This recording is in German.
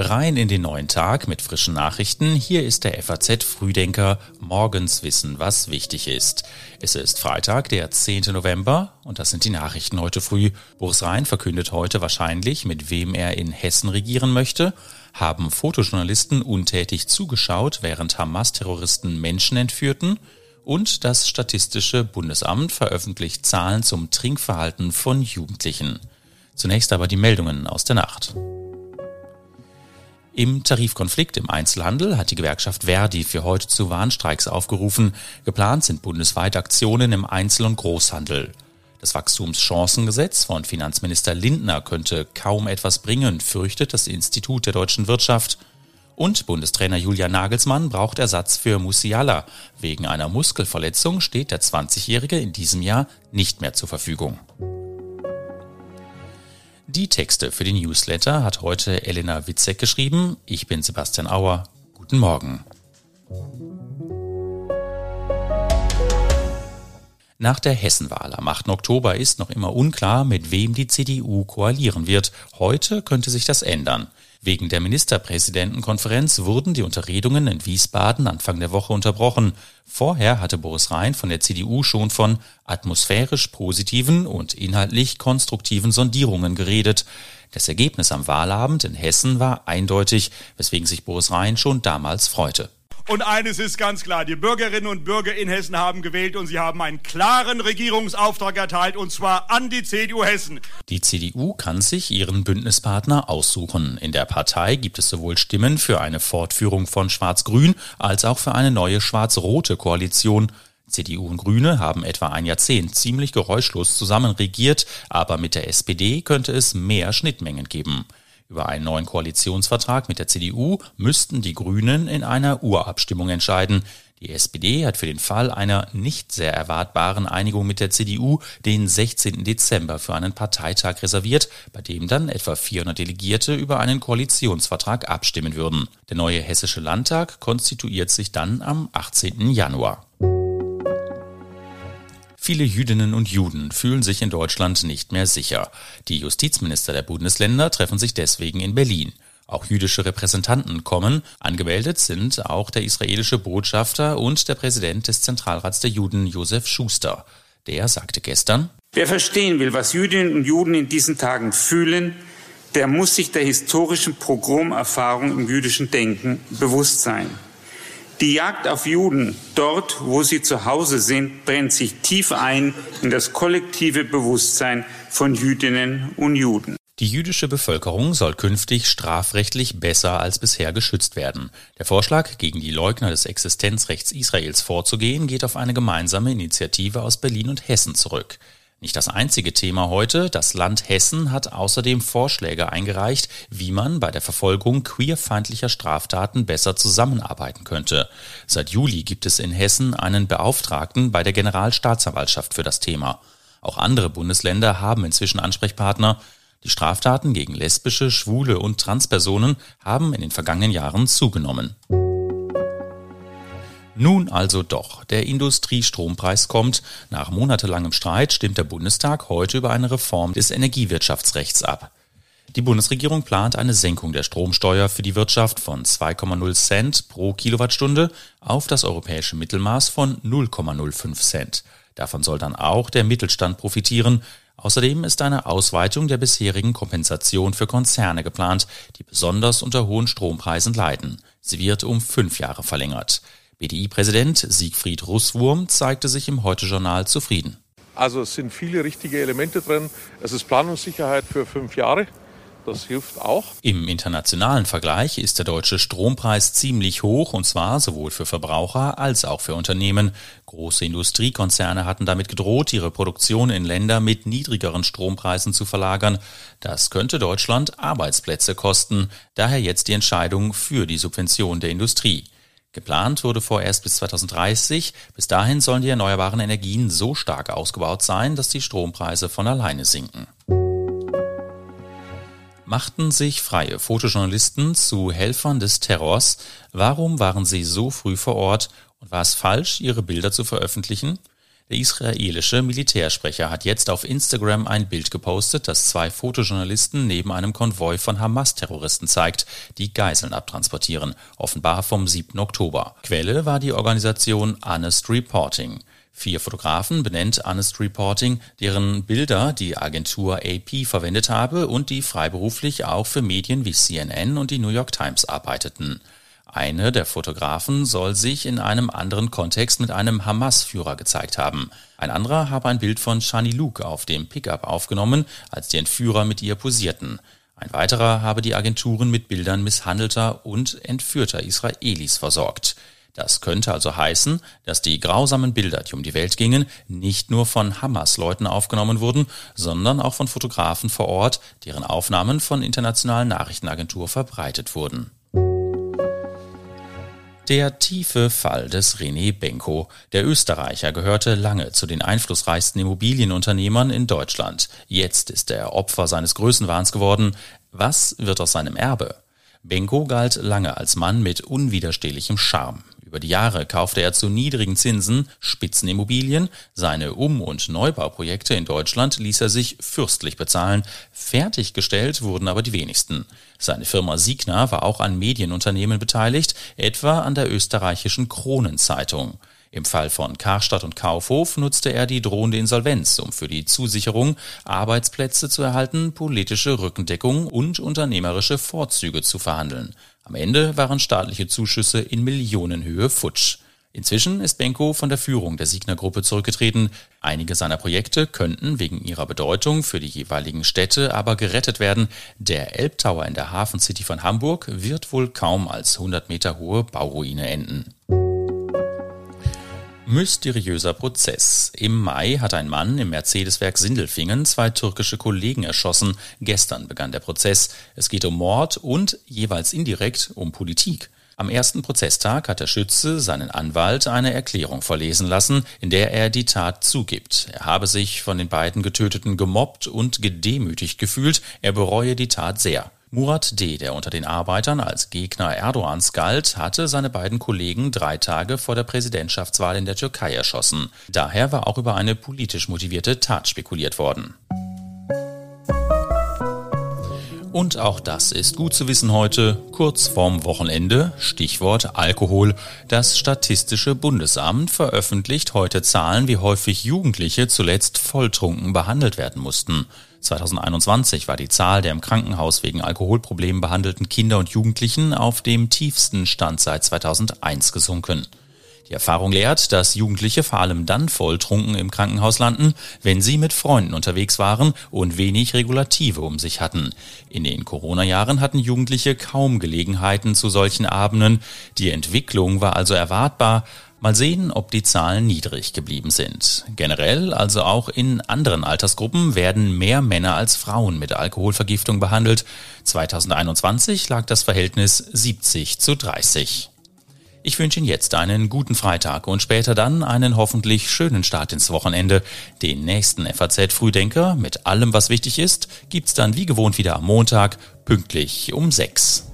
Rein in den neuen Tag mit frischen Nachrichten. Hier ist der FAZ Frühdenker. Morgens wissen, was wichtig ist. Es ist Freitag, der 10. November und das sind die Nachrichten heute früh. Boris Rhein verkündet heute wahrscheinlich, mit wem er in Hessen regieren möchte. Haben Fotojournalisten untätig zugeschaut, während Hamas-Terroristen Menschen entführten? Und das Statistische Bundesamt veröffentlicht Zahlen zum Trinkverhalten von Jugendlichen. Zunächst aber die Meldungen aus der Nacht. Im Tarifkonflikt im Einzelhandel hat die Gewerkschaft Verdi für heute zu Warnstreiks aufgerufen. Geplant sind bundesweit Aktionen im Einzel- und Großhandel. Das Wachstumschancengesetz von Finanzminister Lindner könnte kaum etwas bringen, fürchtet das Institut der deutschen Wirtschaft. Und Bundestrainer Julian Nagelsmann braucht Ersatz für Musiala. Wegen einer Muskelverletzung steht der 20-Jährige in diesem Jahr nicht mehr zur Verfügung. Die Texte für den Newsletter hat heute Elena Witzek geschrieben. Ich bin Sebastian Auer. Guten Morgen. Nach der Hessenwahl am 8. Oktober ist noch immer unklar, mit wem die CDU koalieren wird. Heute könnte sich das ändern. Wegen der Ministerpräsidentenkonferenz wurden die Unterredungen in Wiesbaden Anfang der Woche unterbrochen. Vorher hatte Boris Rhein von der CDU schon von atmosphärisch positiven und inhaltlich konstruktiven Sondierungen geredet. Das Ergebnis am Wahlabend in Hessen war eindeutig, weswegen sich Boris Rhein schon damals freute. Und eines ist ganz klar, die Bürgerinnen und Bürger in Hessen haben gewählt und sie haben einen klaren Regierungsauftrag erteilt, und zwar an die CDU Hessen. Die CDU kann sich ihren Bündnispartner aussuchen. In der Partei gibt es sowohl Stimmen für eine Fortführung von Schwarz-Grün als auch für eine neue schwarz-rote Koalition. CDU und Grüne haben etwa ein Jahrzehnt ziemlich geräuschlos zusammen regiert, aber mit der SPD könnte es mehr Schnittmengen geben. Über einen neuen Koalitionsvertrag mit der CDU müssten die Grünen in einer Urabstimmung entscheiden. Die SPD hat für den Fall einer nicht sehr erwartbaren Einigung mit der CDU den 16. Dezember für einen Parteitag reserviert, bei dem dann etwa 400 Delegierte über einen Koalitionsvertrag abstimmen würden. Der neue hessische Landtag konstituiert sich dann am 18. Januar. Viele Jüdinnen und Juden fühlen sich in Deutschland nicht mehr sicher. Die Justizminister der Bundesländer treffen sich deswegen in Berlin. Auch jüdische Repräsentanten kommen. Angemeldet sind auch der israelische Botschafter und der Präsident des Zentralrats der Juden, Josef Schuster. Der sagte gestern, Wer verstehen will, was Jüdinnen und Juden in diesen Tagen fühlen, der muss sich der historischen Pogromerfahrung im jüdischen Denken bewusst sein. Die Jagd auf Juden dort, wo sie zu Hause sind, brennt sich tief ein in das kollektive Bewusstsein von Jüdinnen und Juden. Die jüdische Bevölkerung soll künftig strafrechtlich besser als bisher geschützt werden. Der Vorschlag, gegen die Leugner des Existenzrechts Israels vorzugehen, geht auf eine gemeinsame Initiative aus Berlin und Hessen zurück. Nicht das einzige Thema heute. Das Land Hessen hat außerdem Vorschläge eingereicht, wie man bei der Verfolgung queerfeindlicher Straftaten besser zusammenarbeiten könnte. Seit Juli gibt es in Hessen einen Beauftragten bei der Generalstaatsanwaltschaft für das Thema. Auch andere Bundesländer haben inzwischen Ansprechpartner. Die Straftaten gegen lesbische, schwule und Transpersonen haben in den vergangenen Jahren zugenommen. Nun also doch, der Industriestrompreis kommt. Nach monatelangem Streit stimmt der Bundestag heute über eine Reform des Energiewirtschaftsrechts ab. Die Bundesregierung plant eine Senkung der Stromsteuer für die Wirtschaft von 2,0 Cent pro Kilowattstunde auf das europäische Mittelmaß von 0,05 Cent. Davon soll dann auch der Mittelstand profitieren. Außerdem ist eine Ausweitung der bisherigen Kompensation für Konzerne geplant, die besonders unter hohen Strompreisen leiden. Sie wird um fünf Jahre verlängert. BDI-Präsident Siegfried Russwurm zeigte sich im Heute-Journal zufrieden. Also es sind viele richtige Elemente drin. Es ist Planungssicherheit für fünf Jahre. Das hilft auch. Im internationalen Vergleich ist der deutsche Strompreis ziemlich hoch und zwar sowohl für Verbraucher als auch für Unternehmen. Große Industriekonzerne hatten damit gedroht, ihre Produktion in Länder mit niedrigeren Strompreisen zu verlagern. Das könnte Deutschland Arbeitsplätze kosten. Daher jetzt die Entscheidung für die Subvention der Industrie. Geplant wurde vorerst bis 2030. Bis dahin sollen die erneuerbaren Energien so stark ausgebaut sein, dass die Strompreise von alleine sinken. Machten sich freie Fotojournalisten zu Helfern des Terrors? Warum waren sie so früh vor Ort? Und war es falsch, ihre Bilder zu veröffentlichen? Der israelische Militärsprecher hat jetzt auf Instagram ein Bild gepostet, das zwei Fotojournalisten neben einem Konvoi von Hamas-Terroristen zeigt, die Geiseln abtransportieren, offenbar vom 7. Oktober. Quelle war die Organisation Honest Reporting. Vier Fotografen benennt Honest Reporting, deren Bilder die Agentur AP verwendet habe und die freiberuflich auch für Medien wie CNN und die New York Times arbeiteten. Eine der Fotografen soll sich in einem anderen Kontext mit einem Hamas-Führer gezeigt haben. Ein anderer habe ein Bild von Shani Luke auf dem Pickup aufgenommen, als die Entführer mit ihr posierten. Ein weiterer habe die Agenturen mit Bildern misshandelter und entführter Israelis versorgt. Das könnte also heißen, dass die grausamen Bilder, die um die Welt gingen, nicht nur von Hamas-Leuten aufgenommen wurden, sondern auch von Fotografen vor Ort, deren Aufnahmen von internationalen Nachrichtenagentur verbreitet wurden. Der tiefe Fall des René Benko. Der Österreicher gehörte lange zu den einflussreichsten Immobilienunternehmern in Deutschland. Jetzt ist er Opfer seines Größenwahns geworden. Was wird aus seinem Erbe? Benko galt lange als Mann mit unwiderstehlichem Charme. Über die Jahre kaufte er zu niedrigen Zinsen Spitzenimmobilien, seine Um- und Neubauprojekte in Deutschland ließ er sich fürstlich bezahlen, fertiggestellt wurden aber die wenigsten. Seine Firma Signa war auch an Medienunternehmen beteiligt, etwa an der österreichischen Kronenzeitung. Im Fall von Karstadt und Kaufhof nutzte er die drohende Insolvenz, um für die Zusicherung Arbeitsplätze zu erhalten, politische Rückendeckung und unternehmerische Vorzüge zu verhandeln. Am Ende waren staatliche Zuschüsse in Millionenhöhe futsch. Inzwischen ist Benko von der Führung der Signer-Gruppe zurückgetreten. Einige seiner Projekte könnten wegen ihrer Bedeutung für die jeweiligen Städte aber gerettet werden. Der Elbtower in der Hafen City von Hamburg wird wohl kaum als 100 Meter hohe Bauruine enden. Mysteriöser Prozess. Im Mai hat ein Mann im Mercedes-Werk Sindelfingen zwei türkische Kollegen erschossen. Gestern begann der Prozess. Es geht um Mord und jeweils indirekt um Politik. Am ersten Prozesstag hat der Schütze seinen Anwalt eine Erklärung verlesen lassen, in der er die Tat zugibt. Er habe sich von den beiden Getöteten gemobbt und gedemütigt gefühlt. Er bereue die Tat sehr. Murat D., der unter den Arbeitern als Gegner Erdogans galt, hatte seine beiden Kollegen drei Tage vor der Präsidentschaftswahl in der Türkei erschossen. Daher war auch über eine politisch motivierte Tat spekuliert worden. Und auch das ist gut zu wissen heute, kurz vorm Wochenende, Stichwort Alkohol. Das Statistische Bundesamt veröffentlicht heute Zahlen, wie häufig Jugendliche zuletzt volltrunken behandelt werden mussten. 2021 war die Zahl der im Krankenhaus wegen Alkoholproblemen behandelten Kinder und Jugendlichen auf dem tiefsten Stand seit 2001 gesunken. Die Erfahrung lehrt, dass Jugendliche vor allem dann volltrunken im Krankenhaus landen, wenn sie mit Freunden unterwegs waren und wenig Regulative um sich hatten. In den Corona-Jahren hatten Jugendliche kaum Gelegenheiten zu solchen Abenden. Die Entwicklung war also erwartbar, Mal sehen, ob die Zahlen niedrig geblieben sind. Generell, also auch in anderen Altersgruppen, werden mehr Männer als Frauen mit Alkoholvergiftung behandelt. 2021 lag das Verhältnis 70 zu 30. Ich wünsche Ihnen jetzt einen guten Freitag und später dann einen hoffentlich schönen Start ins Wochenende. Den nächsten FAZ Frühdenker mit allem, was wichtig ist, gibt's dann wie gewohnt wieder am Montag, pünktlich um 6.